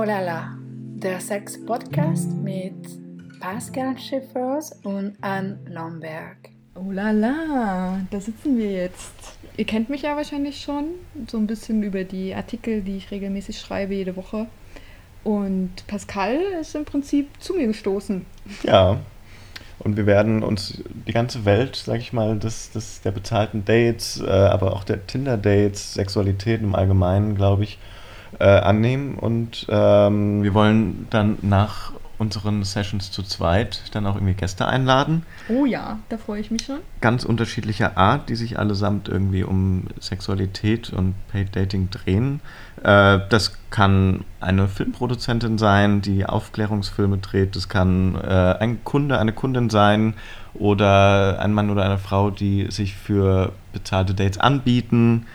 Oh la la, der Sex-Podcast mit Pascal Schiffers und Anne Lomberg. Oh la la, da sitzen wir jetzt. Ihr kennt mich ja wahrscheinlich schon, so ein bisschen über die Artikel, die ich regelmäßig schreibe jede Woche. Und Pascal ist im Prinzip zu mir gestoßen. Ja, und wir werden uns die ganze Welt, sag ich mal, des, des, der bezahlten Dates, äh, aber auch der Tinder-Dates, Sexualität im Allgemeinen, glaube ich, äh, annehmen. Und ähm, wir wollen dann nach unseren Sessions zu zweit dann auch irgendwie Gäste einladen. Oh ja, da freue ich mich schon. Ganz unterschiedlicher Art, die sich allesamt irgendwie um Sexualität und Paid Dating drehen. Äh, das kann eine Filmproduzentin sein, die Aufklärungsfilme dreht. Das kann äh, ein Kunde, eine Kundin sein oder ein Mann oder eine Frau, die sich für bezahlte Dates anbieten.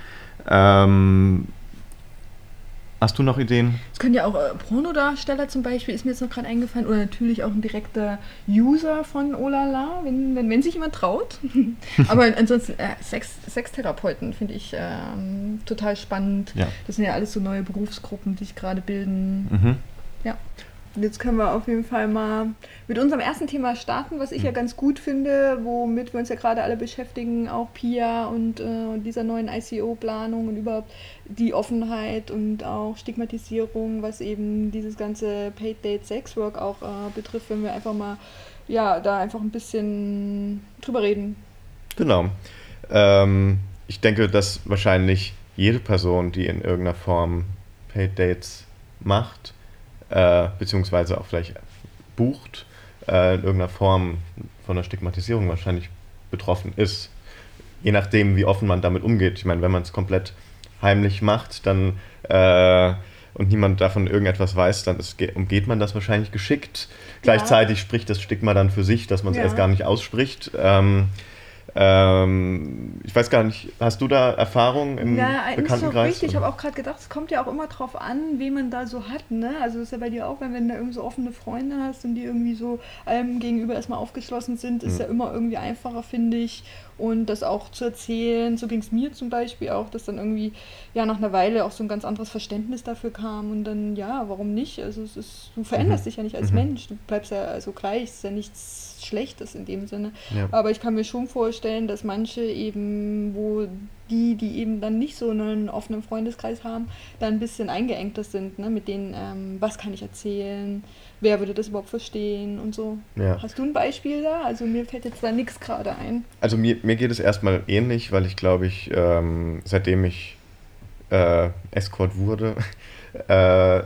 Ähm, Hast du noch Ideen? Es können ja auch äh, Pornodarsteller zum Beispiel, ist mir jetzt noch gerade eingefallen, oder natürlich auch ein direkter User von Olala, wenn, wenn, wenn sich jemand traut. Aber ansonsten, äh, Sex, Sextherapeuten finde ich ähm, total spannend. Ja. Das sind ja alles so neue Berufsgruppen, die sich gerade bilden. Mhm. Ja. Und jetzt können wir auf jeden Fall mal mit unserem ersten Thema starten, was ich ja hm. ganz gut finde, womit wir uns ja gerade alle beschäftigen, auch PIA und äh, dieser neuen ICO-Planung und überhaupt die Offenheit und auch Stigmatisierung, was eben dieses ganze Paid Date Sex Work auch äh, betrifft, wenn wir einfach mal, ja, da einfach ein bisschen drüber reden. Genau. Ähm, ich denke, dass wahrscheinlich jede Person, die in irgendeiner Form Paid Dates macht, äh, beziehungsweise auch vielleicht bucht, äh, in irgendeiner Form von der Stigmatisierung wahrscheinlich betroffen ist. Je nachdem, wie offen man damit umgeht. Ich meine, wenn man es komplett heimlich macht, dann äh, und niemand davon irgendetwas weiß, dann ist, umgeht man das wahrscheinlich geschickt. Ja. Gleichzeitig spricht das Stigma dann für sich, dass man es ja. erst gar nicht ausspricht. Ähm, ähm, ich weiß gar nicht, hast du da Erfahrungen im ja, Bekanntenkreis? Richtig. Ich habe auch gerade gedacht, es kommt ja auch immer drauf an, wen man da so hat. Ne? Also ist ja bei dir auch, wenn, wenn du irgendwie so offene Freunde hast und die irgendwie so allem gegenüber erstmal aufgeschlossen sind, ist mhm. ja immer irgendwie einfacher, finde ich. Und das auch zu erzählen, so ging es mir zum Beispiel auch, dass dann irgendwie ja nach einer Weile auch so ein ganz anderes Verständnis dafür kam und dann, ja, warum nicht? Also es ist, du veränderst mhm. dich ja nicht als mhm. Mensch, du bleibst ja also gleich, es ist ja nichts Schlechtes in dem Sinne. Ja. Aber ich kann mir schon vorstellen, dass manche eben, wo die, die eben dann nicht so einen offenen Freundeskreis haben, dann ein bisschen eingeengter sind, ne? mit denen, ähm, was kann ich erzählen, wer würde das überhaupt verstehen und so. Ja. Hast du ein Beispiel da? Also mir fällt jetzt da nichts gerade ein. Also mir, mir geht es erstmal ähnlich, weil ich glaube ich, ähm, seitdem ich äh, Escort wurde, äh,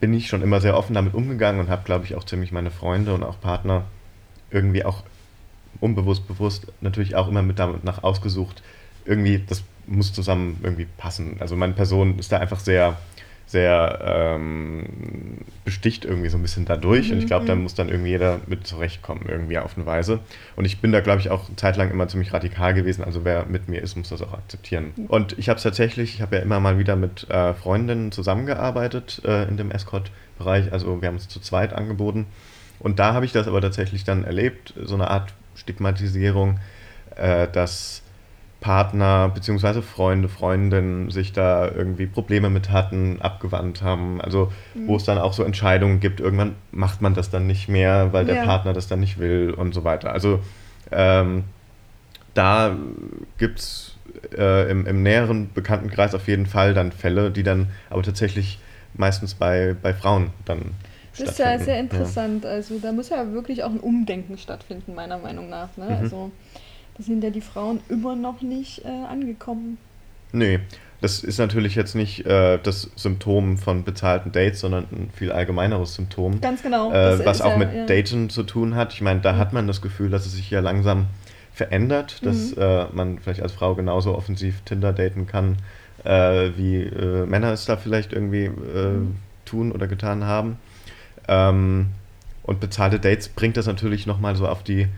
bin ich schon immer sehr offen damit umgegangen und habe, glaube ich, auch ziemlich meine Freunde und auch Partner irgendwie auch unbewusst, bewusst natürlich auch immer mit damit nach ausgesucht, irgendwie, das muss zusammen irgendwie passen. Also meine Person ist da einfach sehr, sehr ähm, besticht irgendwie so ein bisschen dadurch. Mhm, und ich glaube, da mhm. muss dann irgendwie jeder mit zurechtkommen, irgendwie auf eine Weise. Und ich bin da, glaube ich, auch eine Zeit lang immer ziemlich radikal gewesen. Also wer mit mir ist, muss das auch akzeptieren. Und ich habe es tatsächlich, ich habe ja immer mal wieder mit äh, Freundinnen zusammengearbeitet äh, in dem Escort-Bereich. Also wir haben es zu zweit angeboten. Und da habe ich das aber tatsächlich dann erlebt, so eine Art Stigmatisierung, äh, dass Partner bzw. Freunde, Freundinnen sich da irgendwie Probleme mit hatten, abgewandt haben. Also mhm. wo es dann auch so Entscheidungen gibt, irgendwann macht man das dann nicht mehr, weil der ja. Partner das dann nicht will und so weiter. Also ähm, da gibt es äh, im, im näheren Bekanntenkreis auf jeden Fall dann Fälle, die dann aber tatsächlich meistens bei, bei Frauen dann das ist ja sehr interessant. Ja. Also da muss ja wirklich auch ein Umdenken stattfinden, meiner Meinung nach. Ne? Mhm. Also da sind ja die Frauen immer noch nicht äh, angekommen. Nee, das ist natürlich jetzt nicht äh, das Symptom von bezahlten Dates, sondern ein viel allgemeineres Symptom. Ganz genau. Äh, was auch ja, mit ja. Daten zu tun hat. Ich meine, da mhm. hat man das Gefühl, dass es sich ja langsam verändert, dass mhm. äh, man vielleicht als Frau genauso offensiv Tinder daten kann, äh, wie äh, Männer es da vielleicht irgendwie mhm. tun oder getan haben. Ähm, und bezahlte Dates bringt das natürlich nochmal so auf die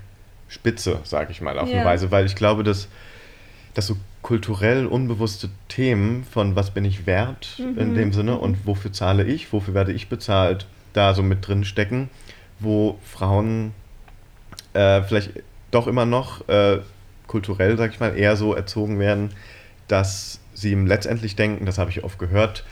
Spitze, sage ich mal, auf ja. eine Weise, weil ich glaube, dass, dass so kulturell unbewusste Themen von was bin ich wert mhm. in dem Sinne und wofür zahle ich, wofür werde ich bezahlt, da so mit drin stecken, wo Frauen äh, vielleicht doch immer noch äh, kulturell, sag ich mal, eher so erzogen werden, dass sie letztendlich denken, das habe ich oft gehört,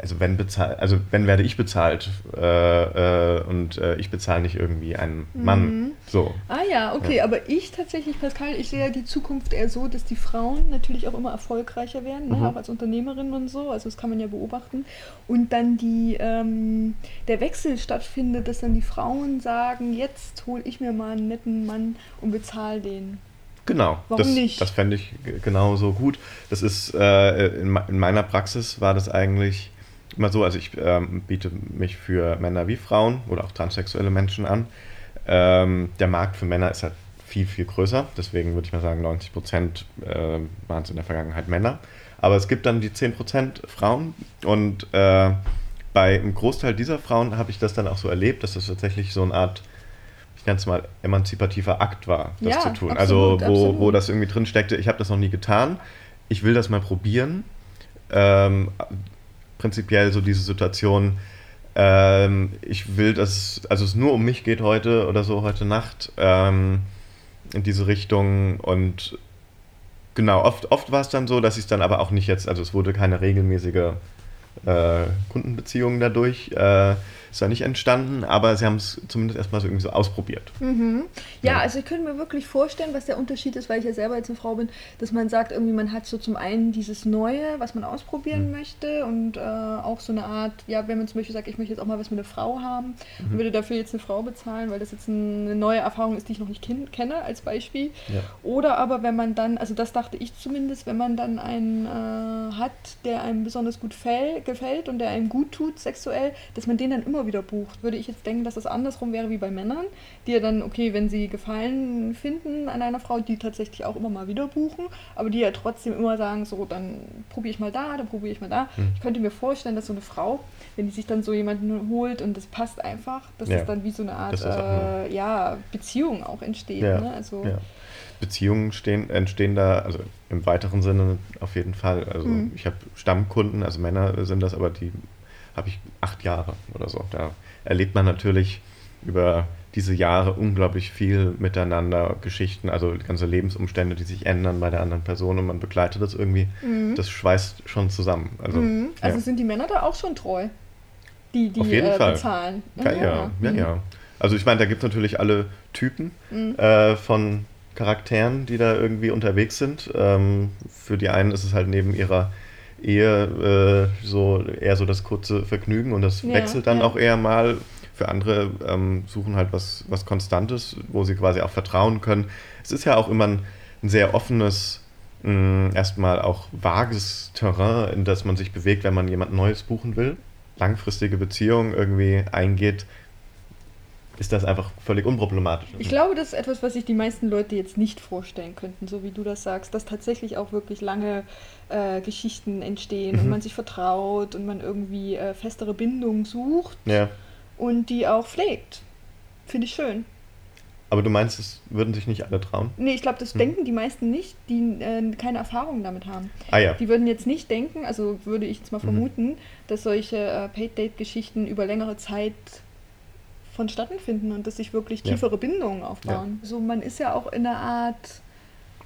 also wenn bezahlt, also wenn werde ich bezahlt äh, äh, und äh, ich bezahle nicht irgendwie einen Mann. Mhm. So. Ah ja, okay, ja. aber ich tatsächlich, Pascal, ich sehe ja die Zukunft eher so, dass die Frauen natürlich auch immer erfolgreicher werden, ne? mhm. auch als Unternehmerin und so, also das kann man ja beobachten. Und dann die, ähm, der Wechsel stattfindet, dass dann die Frauen sagen, jetzt hole ich mir mal einen netten Mann und bezahle den. Genau, Warum das, nicht? das fände ich genauso gut. Das ist äh, in, in, meiner Praxis war das eigentlich immer so, also ich ähm, biete mich für Männer wie Frauen oder auch transsexuelle Menschen an. Ähm, der Markt für Männer ist halt viel, viel größer. Deswegen würde ich mal sagen, 90 Prozent äh, waren es in der Vergangenheit Männer. Aber es gibt dann die 10 Prozent Frauen und äh, bei einem Großteil dieser Frauen habe ich das dann auch so erlebt, dass das tatsächlich so eine Art, ich nenne es mal, emanzipativer Akt war, das ja, zu tun. Absolut, also wo, wo das irgendwie drin steckte, ich habe das noch nie getan, ich will das mal probieren. Ähm, prinzipiell so diese Situation, ähm, ich will, dass also es nur um mich geht heute oder so heute Nacht ähm, in diese Richtung und genau, oft, oft war es dann so, dass ich es dann aber auch nicht jetzt, also es wurde keine regelmäßige äh, Kundenbeziehung dadurch. Äh, ist da nicht entstanden, aber sie haben es zumindest erstmal so irgendwie so ausprobiert. Mhm. Ja, ja, also ich könnte mir wirklich vorstellen, was der Unterschied ist, weil ich ja selber jetzt eine Frau bin, dass man sagt, irgendwie man hat so zum einen dieses Neue, was man ausprobieren mhm. möchte und äh, auch so eine Art, ja, wenn man zum Beispiel sagt, ich möchte jetzt auch mal was mit einer Frau haben mhm. und würde dafür jetzt eine Frau bezahlen, weil das jetzt eine neue Erfahrung ist, die ich noch nicht kenne als Beispiel. Ja. Oder aber wenn man dann, also das dachte ich zumindest, wenn man dann einen äh, hat, der einem besonders gut gefällt und der einem gut tut sexuell, dass man den dann immer wieder bucht. Würde ich jetzt denken, dass das andersrum wäre wie bei Männern, die ja dann, okay, wenn sie Gefallen finden an einer Frau, die tatsächlich auch immer mal wieder buchen, aber die ja trotzdem immer sagen, so, dann probiere ich mal da, dann probiere ich mal da. Hm. Ich könnte mir vorstellen, dass so eine Frau, wenn die sich dann so jemanden holt und das passt einfach, dass ja. das dann wie so eine Art äh, ja, Beziehung auch entsteht. Ja. Ne? Also, ja. Beziehungen stehen, entstehen da, also im weiteren Sinne auf jeden Fall. Also mhm. ich habe Stammkunden, also Männer sind das, aber die habe ich acht Jahre oder so. Da erlebt man natürlich über diese Jahre unglaublich viel miteinander, Geschichten, also ganze Lebensumstände, die sich ändern bei der anderen Person und man begleitet das irgendwie. Mhm. Das schweißt schon zusammen. Also, mhm. also ja. sind die Männer da auch schon treu, die, die Auf jeden äh, Fall. bezahlen. Ja, ja, ja. ja, mhm. ja. Also ich meine, da gibt es natürlich alle Typen mhm. äh, von Charakteren, die da irgendwie unterwegs sind. Ähm, für die einen ist es halt neben ihrer Ehe äh, so eher so das kurze Vergnügen und das ja, wechselt dann ja. auch eher mal. Für andere ähm, suchen halt was, was Konstantes, wo sie quasi auch vertrauen können. Es ist ja auch immer ein, ein sehr offenes, mh, erstmal auch vages Terrain, in das man sich bewegt, wenn man jemand Neues buchen will. Langfristige Beziehungen irgendwie eingeht, ist das einfach völlig unproblematisch. Ich glaube, das ist etwas, was sich die meisten Leute jetzt nicht vorstellen könnten, so wie du das sagst, dass tatsächlich auch wirklich lange äh, Geschichten entstehen mhm. und man sich vertraut und man irgendwie äh, festere Bindungen sucht ja. und die auch pflegt. Finde ich schön. Aber du meinst, es würden sich nicht alle trauen? Nee, ich glaube, das hm. denken die meisten nicht, die äh, keine Erfahrung damit haben. Ah ja. Die würden jetzt nicht denken, also würde ich jetzt mal mhm. vermuten, dass solche äh, Paid-Date-Geschichten über längere Zeit vonstatten finden und dass sich wirklich tiefere ja. Bindungen aufbauen. Ja. So, man ist ja auch in einer Art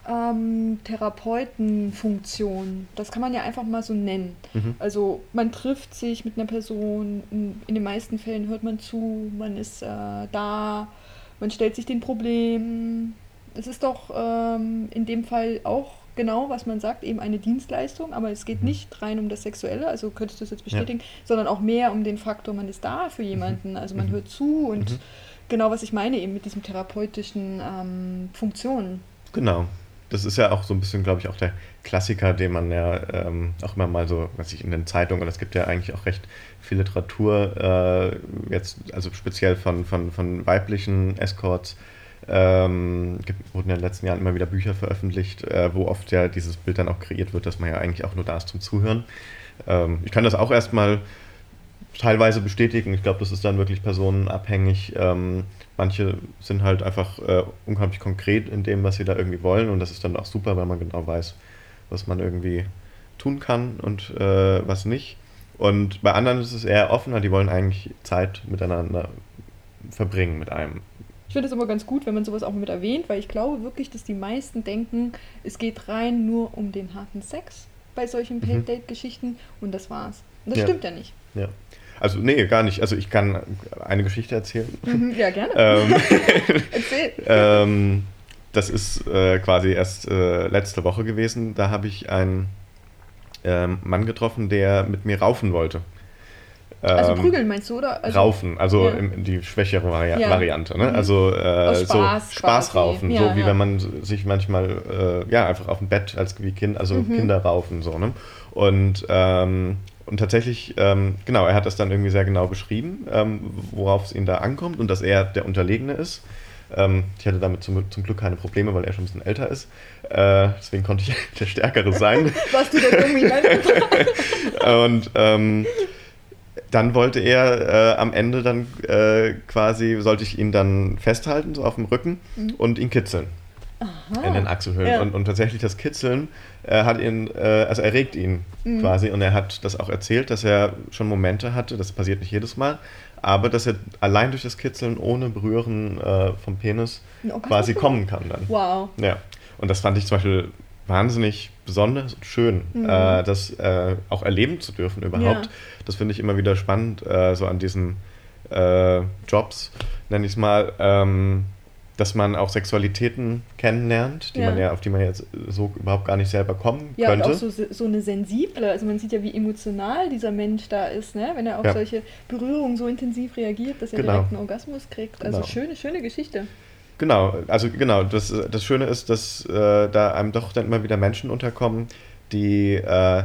ähm, Therapeutenfunktion. Das kann man ja einfach mal so nennen. Mhm. Also man trifft sich mit einer Person, in, in, den meisten Fällen hört man zu, man ist äh, da, man stellt sich den Problemen. Es ist doch ähm, in dem Fall auch genau, was man sagt, eben eine Dienstleistung, aber es geht mhm. nicht rein um das Sexuelle, also könntest du das jetzt bestätigen, ja. sondern auch mehr um den Faktor, man ist da für jemanden, also man mhm. hört zu und mhm. genau, was ich meine eben mit diesem therapeutischen ähm, Funktionen. Genau. Das ist ja auch so ein bisschen, glaube ich, auch der Klassiker, den man ja ähm, auch immer mal so, was ich in den Zeitungen, und es gibt ja eigentlich auch recht viel Literatur, äh, jetzt, also speziell von, von, von weiblichen Escorts, ähm, wurden in den letzten Jahren immer wieder Bücher veröffentlicht, äh, wo oft ja dieses Bild dann auch kreiert wird, dass man ja eigentlich auch nur da ist zum Zuhören. Ähm, ich kann das auch erstmal teilweise bestätigen. Ich glaube, das ist dann wirklich personenabhängig. Ähm, manche sind halt einfach äh, unglaublich konkret in dem, was sie da irgendwie wollen und das ist dann auch super, weil man genau weiß, was man irgendwie tun kann und äh, was nicht. Und bei anderen ist es eher offener, die wollen eigentlich Zeit miteinander verbringen mit einem. Ich finde es immer ganz gut, wenn man sowas auch mit erwähnt, weil ich glaube wirklich, dass die meisten denken, es geht rein nur um den harten Sex bei solchen mhm. Paid-Date-Geschichten und das war's. Das Ja. stimmt ja nicht. Ja. Also, nee, gar nicht. Also, ich kann eine Geschichte erzählen. Mhm, ja, gerne. ähm, Erzähl. ähm, das ist äh, quasi erst äh, letzte Woche gewesen. Da habe ich einen ähm, Mann getroffen, der mit mir raufen wollte. Also Ähm, prügeln meinst du, oder? Also, raufen, also Ja. im, die schwächere Vari Ja. Variante. Ne? Mhm. Also äh, Spaß so Spaßraufen, quasi. so Ja, wie ja. wenn man sich manchmal äh, ja einfach auf dem Bett als wie Kind, also Mhm. Kinder raufen so. Ne? Und ähm, und tatsächlich, ähm, genau, er hat das dann irgendwie sehr genau beschrieben, ähm, worauf es ihn da ankommt und dass er der Unterlegene ist. Ähm, ich hatte damit zum, zum Glück keine Probleme, weil er schon ein bisschen älter ist. Äh, deswegen konnte ich der Stärkere sein. Warst du der Dominant? Und ähm, dann wollte er äh, am Ende dann äh, quasi, sollte ich ihn dann festhalten, so auf dem Rücken und ihn kitzeln in den Achselhöhlen. Ja. Und, und tatsächlich das Kitzeln äh, hat ihn, äh, also erregt ihn Mhm. quasi. Und er hat das auch erzählt, dass er schon Momente hatte, das passiert nicht jedes Mal, aber dass er allein durch das Kitzeln ohne Berühren äh, vom Penis Orgasmus quasi kommen kann dann. Wow. Ja, und das fand ich zum Beispiel wahnsinnig besonders und schön, Mhm. äh, das äh, auch erleben zu dürfen überhaupt. Ja. Das finde ich immer wieder spannend, äh, so an diesen äh, Jobs, nenne ich es mal, ähm, dass man auch Sexualitäten kennenlernt, die Ja. man ja, auf die man jetzt so überhaupt gar nicht selber kommen Ja, könnte. und auch so, so eine sensible, also man sieht ja, wie emotional dieser Mensch da ist, ne? wenn er auf Ja. solche Berührungen so intensiv reagiert, dass er Genau. direkt einen Orgasmus kriegt. Also Genau. schöne, schöne Geschichte. Genau, also genau, das, das Schöne ist, dass äh, da einem doch dann immer wieder Menschen unterkommen, die äh,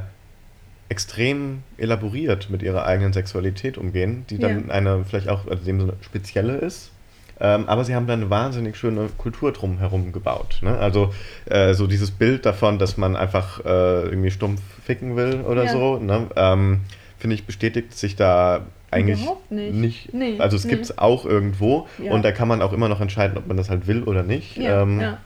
extrem elaboriert mit ihrer eigenen Sexualität umgehen, die dann Ja. eine vielleicht auch in dem Sinne spezielle ist. Ähm, aber sie haben dann eine wahnsinnig schöne Kultur drumherum gebaut. Ne? Also äh, so dieses Bild davon, dass man einfach äh, irgendwie stumpf ficken will oder Ja. so, ne? ähm, finde ich, bestätigt sich da eigentlich Überhaupt nicht. Nee, also es nee. gibt es auch irgendwo Ja. und da kann man auch immer noch entscheiden, ob man das halt will oder nicht. Ja, ähm, ja.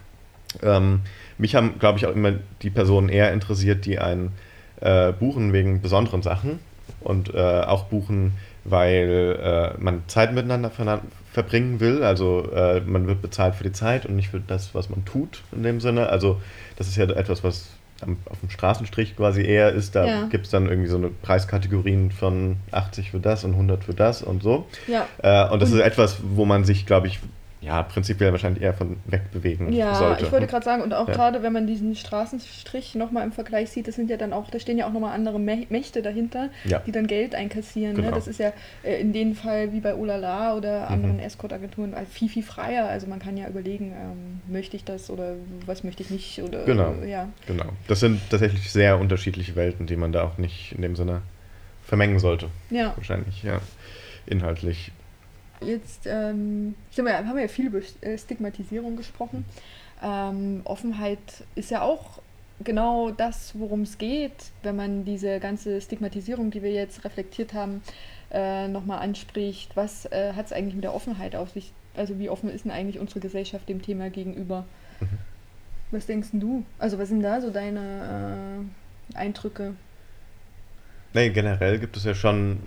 ähm, mich haben, glaube ich, auch immer die Personen eher interessiert, die einen äh, buchen wegen besonderen Sachen und äh, auch buchen, weil äh, man Zeit miteinander verna- verbringen will. Also äh, man wird bezahlt für die Zeit und nicht für das, was man tut in dem Sinne. Also das ist ja etwas, was am, auf dem Straßenstrich quasi eher ist. Da Ja. gibt es dann irgendwie so eine Preiskategorien von 80 für das und 100 für das und so. Ja. Äh, und das Und- ist etwas, wo man sich, glaube ich, ja, prinzipiell wahrscheinlich eher von wegbewegen Ja, sollte. ich wollte gerade sagen, und auch Ja. gerade wenn man diesen Straßenstrich nochmal im Vergleich sieht, das sind ja dann auch, da stehen ja auch nochmal andere Mä- Mächte dahinter, Ja. die dann Geld einkassieren. Ne? Genau. Das ist ja äh, in dem Fall wie bei Olala oder Mhm. anderen Escort-Agenturen äh, viel, viel freier. Also man kann ja überlegen, ähm, möchte ich das oder was möchte ich nicht oder Genau. ja. Genau. Das sind tatsächlich sehr unterschiedliche Welten, die man da auch nicht in dem Sinne vermengen sollte. Ja. Wahrscheinlich, ja. Inhaltlich. Jetzt ähm, wir, haben wir ja viel über äh, Stigmatisierung gesprochen. Ähm, Offenheit ist ja auch genau das, worum es geht, wenn man diese ganze Stigmatisierung, die wir jetzt reflektiert haben, äh, nochmal anspricht. Was äh, hat es eigentlich mit der Offenheit auf sich? Also wie offen ist denn eigentlich unsere Gesellschaft dem Thema gegenüber? Mhm. Was denkst du? Also was sind da so deine äh, Eindrücke? Nee, generell gibt es ja schon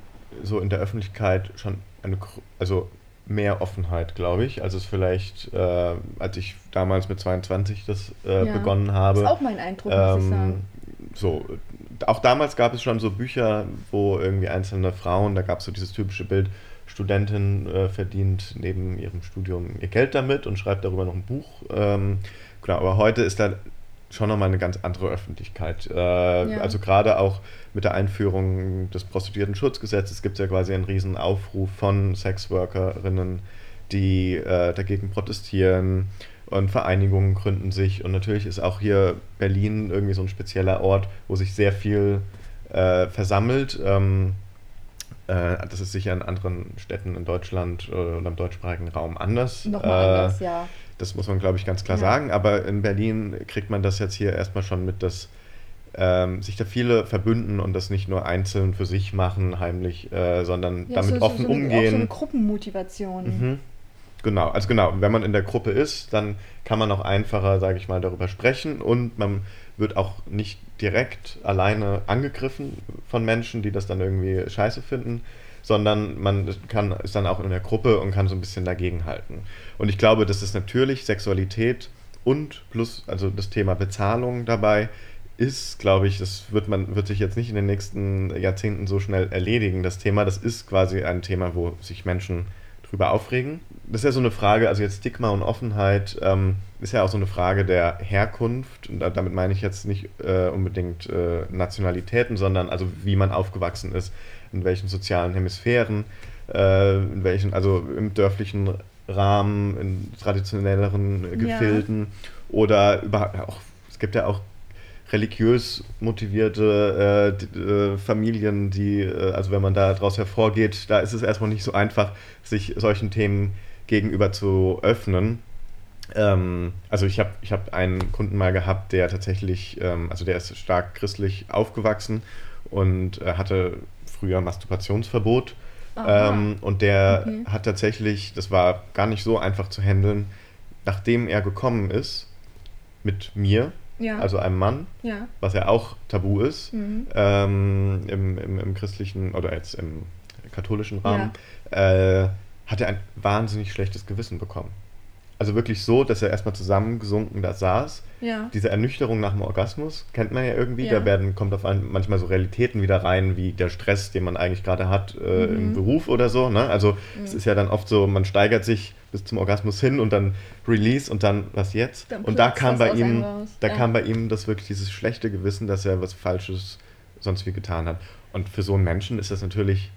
so in der Öffentlichkeit schon eine, also mehr Offenheit, glaube ich, als es vielleicht, äh, als ich damals mit 22 das äh, Ja. begonnen Das habe. ist auch mein Eindruck, muss ich Ähm, sagen. so, auch damals gab es schon so Bücher, wo irgendwie einzelne Frauen, da gab es so dieses typische Bild, Studentin äh, verdient neben ihrem Studium ihr Geld damit und schreibt darüber noch ein Buch. Ähm, genau, aber heute ist da schon nochmal eine ganz andere Öffentlichkeit. Äh, Also gerade auch mit der Einführung des Prostituierten-Schutzgesetzes gibt es ja quasi einen riesen Aufruf von Sexworkerinnen, die äh, dagegen protestieren und Vereinigungen gründen sich. Und natürlich ist auch hier Berlin irgendwie so ein spezieller Ort, wo sich sehr viel äh, versammelt. Ähm, äh, das ist sicher in anderen Städten in Deutschland äh, oder im deutschsprachigen Raum anders. Nochmal Äh, anders, ja. Das muss man, glaube ich, ganz klar Ja. sagen. Aber in Berlin kriegt man das jetzt hier erstmal schon mit, dass ähm, sich da viele verbünden und das nicht nur einzeln für sich machen, heimlich, äh, sondern Ja, damit so, so, offen so eine, Auch so umgehen. eine Gruppenmotivation. Mhm. Genau, also genau, wenn man in der Gruppe ist, dann kann man auch einfacher, sage ich mal, darüber sprechen und man wird auch nicht direkt alleine angegriffen von Menschen, die das dann irgendwie scheiße finden, sondern man kann, ist dann auch in der Gruppe und kann so ein bisschen dagegenhalten. Und ich glaube, das ist natürlich Sexualität und plus, also das Thema Bezahlung dabei, ist, glaube ich, das wird man wird sich jetzt nicht in den nächsten Jahrzehnten so schnell erledigen. Das Thema, das ist quasi ein Thema, wo sich Menschen drüber aufregen. Das ist ja so eine Frage, also jetzt Stigma und Offenheit ähm, ist ja auch so eine Frage der Herkunft. Und damit meine ich jetzt nicht äh, unbedingt äh, Nationalitäten, sondern also wie man aufgewachsen ist, in welchen sozialen Hemisphären, äh, in welchen, also im dörflichen Rahmen, in traditionelleren Gefilden ja. oder überhaupt auch, es gibt ja auch religiös motivierte äh, äh, Familien, die, äh, also wenn man da daraus hervorgeht, da ist es erstmal nicht so einfach, sich solchen Themen gegenüber zu öffnen. Ähm, also ich habe ich hab einen Kunden mal gehabt, der tatsächlich, ähm, also der ist stark christlich und äh, hatte früher Masturbationsverbot. Ähm, und der okay. hat tatsächlich, das war gar nicht so einfach zu handeln, nachdem er gekommen ist mit mir, ja. also einem Mann, ja. was ja auch tabu ist mhm. ähm, im, im, im, christlichen oder jetzt im katholischen Rahmen, ja. äh, hat er ein wahnsinnig schlechtes Gewissen bekommen. Also wirklich so, dass er erstmal zusammengesunken da saß. Ja. Diese Ernüchterung nach dem Orgasmus kennt man ja irgendwie. Ja. Da werden, kommt auf ein, manchmal so Realitäten wieder rein, wie der Stress, den man eigentlich gerade hat äh, mhm. im Beruf oder so. Ne? Also mhm. es ist ja dann oft so, man steigert sich bis zum Orgasmus hin und dann Release und dann was jetzt. Dann und da kam bei ihm, da ja. kam bei ihm das wirklich dieses schlechte Gewissen, dass er was Falsches sonst wie getan hat. Und für so einen Menschen ist das natürlich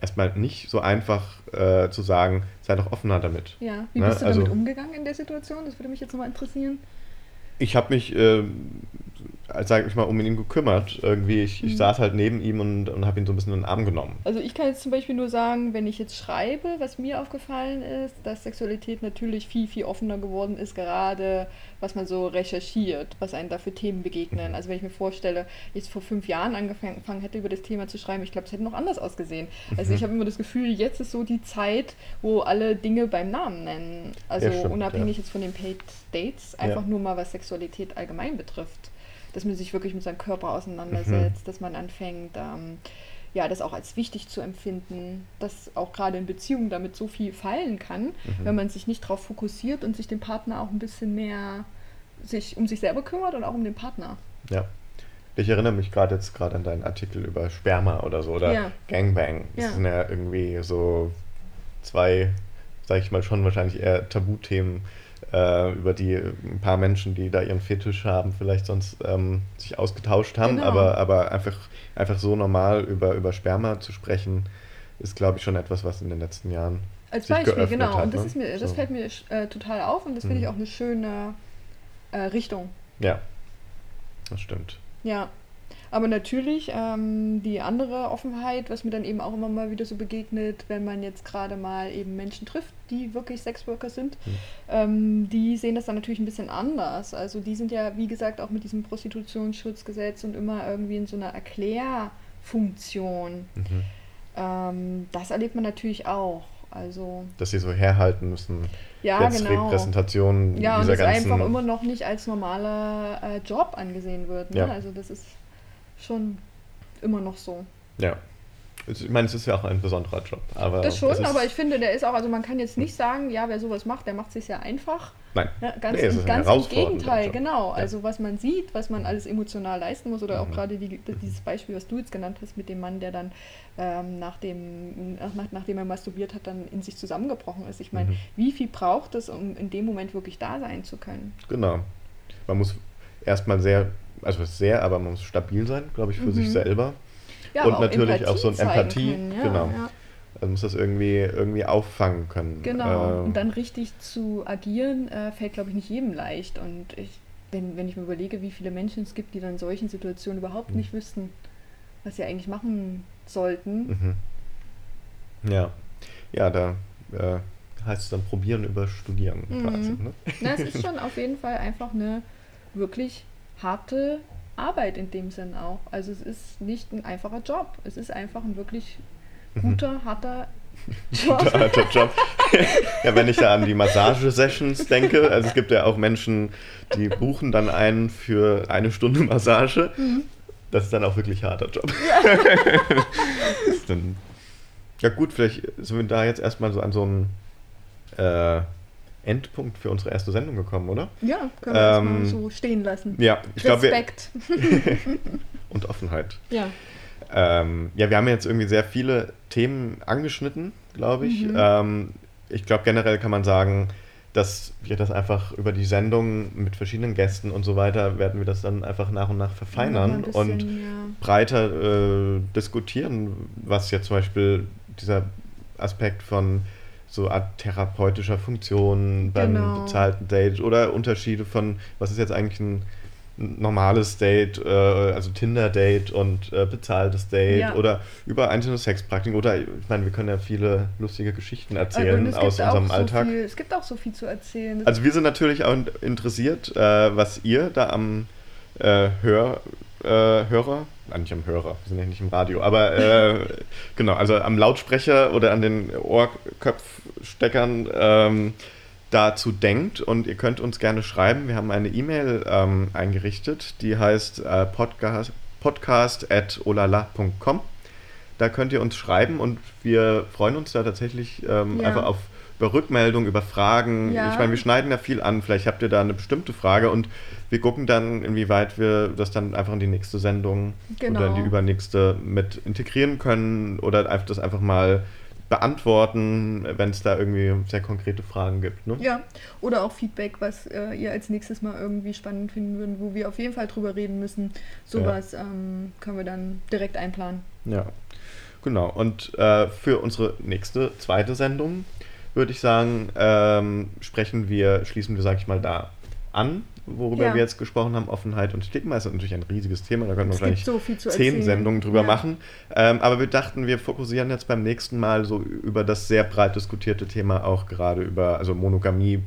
erstmal nicht so einfach äh, zu sagen, sei doch offener damit. Ja, wie ne? bist du also, damit umgegangen in der Situation? Das würde mich jetzt nochmal interessieren. Ich habe mich, äh, sage ich mal, um ihn gekümmert. Irgendwie, ich, mhm. ich saß halt neben ihm und, und habe ihn so ein bisschen in den Arm genommen. Also ich kann jetzt zum Beispiel nur sagen, wenn ich jetzt schreibe, was mir aufgefallen ist, dass Sexualität natürlich viel, viel offener geworden ist, gerade was man so recherchiert, was einem da für Themen begegnen. Mhm. Also wenn ich mir vorstelle, ich vor fünf Jahren angefangen hätte, über das Thema zu schreiben, ich glaube, es hätte noch anders ausgesehen. Also mhm. ich habe immer das Gefühl, jetzt ist so die Zeit, wo alle Dinge beim Namen nennen. Also ja, stimmt, unabhängig ja. jetzt von den Paid Dates, einfach ja. nur mal was Sexualität allgemein betrifft. Dass man sich wirklich mit seinem Körper auseinandersetzt, mhm. dass man anfängt, ähm, ja, das auch als wichtig zu empfinden, dass auch gerade in Beziehungen damit so viel fallen kann, mhm. wenn man sich nicht darauf fokussiert und sich den Partner auch ein bisschen mehr sich um sich selber kümmert und auch um den Partner. Ja. Ich erinnere mich gerade jetzt gerade an deinen Artikel über Sperma oder so oder ja. Gangbang. Das ja. sind ja irgendwie so zwei, sag ich mal, schon wahrscheinlich eher Tabuthemen, äh, über die ein paar Menschen, die da ihren Fetisch haben, vielleicht sonst ähm, sich ausgetauscht haben, genau. aber, aber einfach, einfach so normal über, über Sperma zu sprechen, ist, glaube ich, schon etwas, was in den letzten Jahren. Als Beispiel, genau. Hat, und das, ne? ist mir, das so. fällt mir äh, total auf und das finde ich mhm. auch eine schöne äh, Richtung. Ja, das stimmt. Ja, aber natürlich ähm, die andere Offenheit, was mir dann eben auch immer mal wieder so begegnet, wenn man jetzt gerade mal eben Menschen trifft, die wirklich Sexworker sind, mhm. ähm, die sehen das dann natürlich ein bisschen anders. Also die sind ja, wie gesagt, auch mit diesem Prostitutionsschutzgesetz und immer irgendwie in so einer Erklärfunktion. Mhm. Ähm, das erlebt man natürlich auch. Also, dass sie so herhalten müssen. Ja, jetzt genau. Repräsentationen ja, und das einfach immer noch nicht als normaler äh, Job angesehen wird. Ne? Ja. Also das ist schon immer noch so. Ja. Ich meine, es ist ja auch ein besonderer Job. Aber das schon, aber ich finde, der ist auch, also man kann jetzt nicht sagen, ja, wer sowas macht, der macht es sich ja einfach. Nein. Ja, ganz nee, ganz im Gegenteil, genau. Ja. Also was man sieht, was man alles emotional leisten muss, oder auch mhm. gerade die, dieses Beispiel, was du jetzt genannt hast mit dem Mann, der dann ähm, nach dem, nach, nachdem er masturbiert hat, dann in sich zusammengebrochen ist. Ich meine, mhm. wie viel braucht es, um in dem Moment wirklich da sein zu können? Genau. Man muss erstmal sehr also sehr, aber man muss stabil sein, glaube ich, für mhm. sich selber. Ja, und natürlich Empathie auch so ein Empathie, können, ja, genau. Ja. Also muss das irgendwie, irgendwie auffangen können. Genau. Ähm, und dann richtig zu agieren, äh, fällt, glaube ich, nicht jedem leicht. Und ich, wenn, wenn ich mir überlege, wie viele Menschen es gibt, die dann in solchen Situationen überhaupt mhm. nicht wüssten, was sie eigentlich machen sollten. Mhm. Ja. Ja, da äh, heißt es dann probieren über studieren mhm. quasi. Ne? Na, es ist schon auf jeden Fall einfach eine wirklich harte Arbeit in dem Sinn auch. Also es ist nicht ein einfacher Job. Es ist einfach ein wirklich mhm. guter, harter Job. guter, harter Job. ja, wenn ich da an die Massage-Sessions denke, also es gibt ja auch Menschen, die buchen dann einen für eine Stunde Massage. Mhm. Das ist dann auch wirklich ein harter Job. Ja. ja gut, vielleicht sind wir da jetzt erstmal so an so einem äh, Endpunkt für unsere erste Sendung gekommen, oder? Ja, können wir das Ähm, mal so stehen lassen. Ja, ich glaube. Respekt. Und Offenheit. ja. Ähm, ja, wir haben jetzt irgendwie sehr viele Themen angeschnitten, glaube ich. Mhm. Ähm, ich glaube, generell kann man sagen, dass wir das einfach über die Sendung mit verschiedenen Gästen und so weiter, werden wir das dann einfach nach und nach verfeinern mal ein und bisschen, ja. breiter äh, diskutieren, was jetzt zum Beispiel dieser Aspekt von so Art therapeutischer Funktion beim Genau. bezahlten Date oder Unterschiede von, was ist jetzt eigentlich ein normales Date, äh, also Tinder-Date und äh, bezahltes Date Ja. oder über einzelne Sexpraktiken oder ich meine, wir können ja viele lustige Geschichten Und erzählen aus unserem so Alltag. Viel, es gibt auch so viel zu erzählen. Das Also wir sind natürlich auch in- interessiert, äh, was ihr da am Hör, Hörer, nein, nicht am Hörer, wir sind ja nicht im Radio, aber äh, genau, also am Lautsprecher oder an den Ohrköpfsteckern ähm, dazu denkt und ihr könnt uns gerne schreiben. Wir haben eine E-Mail ähm, eingerichtet, die heißt äh, podcast, podcast.olala.com. Da könnt ihr uns schreiben und wir freuen uns da tatsächlich ähm, Ja. einfach auf über Rückmeldungen, über Fragen. Ja. Ich meine, wir schneiden ja viel an. Vielleicht habt ihr da eine bestimmte Frage und wir gucken dann, inwieweit wir das dann einfach in die nächste Sendung Genau. oder in die übernächste mit integrieren können oder das einfach mal beantworten, wenn es da irgendwie sehr konkrete Fragen gibt. Ne? Ja, oder auch Feedback, was äh, ihr als nächstes mal irgendwie spannend finden würden, wo wir auf jeden Fall drüber reden müssen. Sowas ähm, können wir dann direkt einplanen. Ja, genau. Und äh, für unsere nächste, zweite Sendung würde ich sagen, ähm, sprechen wir, schließen wir, sag ich mal, da an, worüber Ja. wir jetzt gesprochen haben, Offenheit und Stigma ist natürlich ein riesiges Thema, da können wir Es wahrscheinlich so zehn erzählen. Sendungen drüber Ja. machen. Ähm, aber wir dachten, wir fokussieren jetzt beim nächsten Mal so über das sehr breit diskutierte Thema auch gerade über, also Monogamie,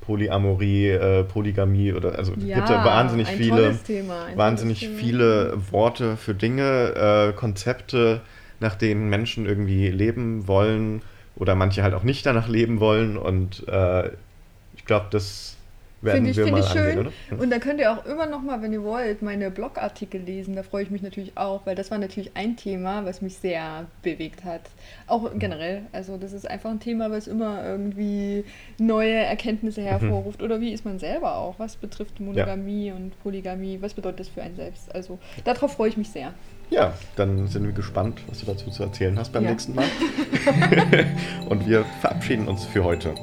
Polyamorie, äh, Polygamie oder also es gibt ja wahnsinnig viele Thema, wahnsinnig viele Worte für Dinge, äh, Konzepte, nach denen Menschen irgendwie leben wollen oder manche halt auch nicht danach leben wollen. Und äh, ich glaube, das werden Finde ich, wir finde mal ich schön. angehen, oder? Hm. Und da könnt ihr auch immer noch mal, wenn ihr wollt, meine Blogartikel lesen. Da freue ich mich natürlich auch, weil das war natürlich ein Thema, was mich sehr bewegt hat. Auch generell. Also das ist einfach ein Thema, was immer irgendwie neue Mhm. Erkenntnisse hervorruft. Oder wie ist man selber auch? Was betrifft Monogamie und Polygamie? Was bedeutet das für einen selbst? Also darauf freue ich mich sehr. Ja, dann sind wir gespannt, was du dazu zu erzählen hast beim ja. nächsten Mal. Und wir verabschieden uns für heute.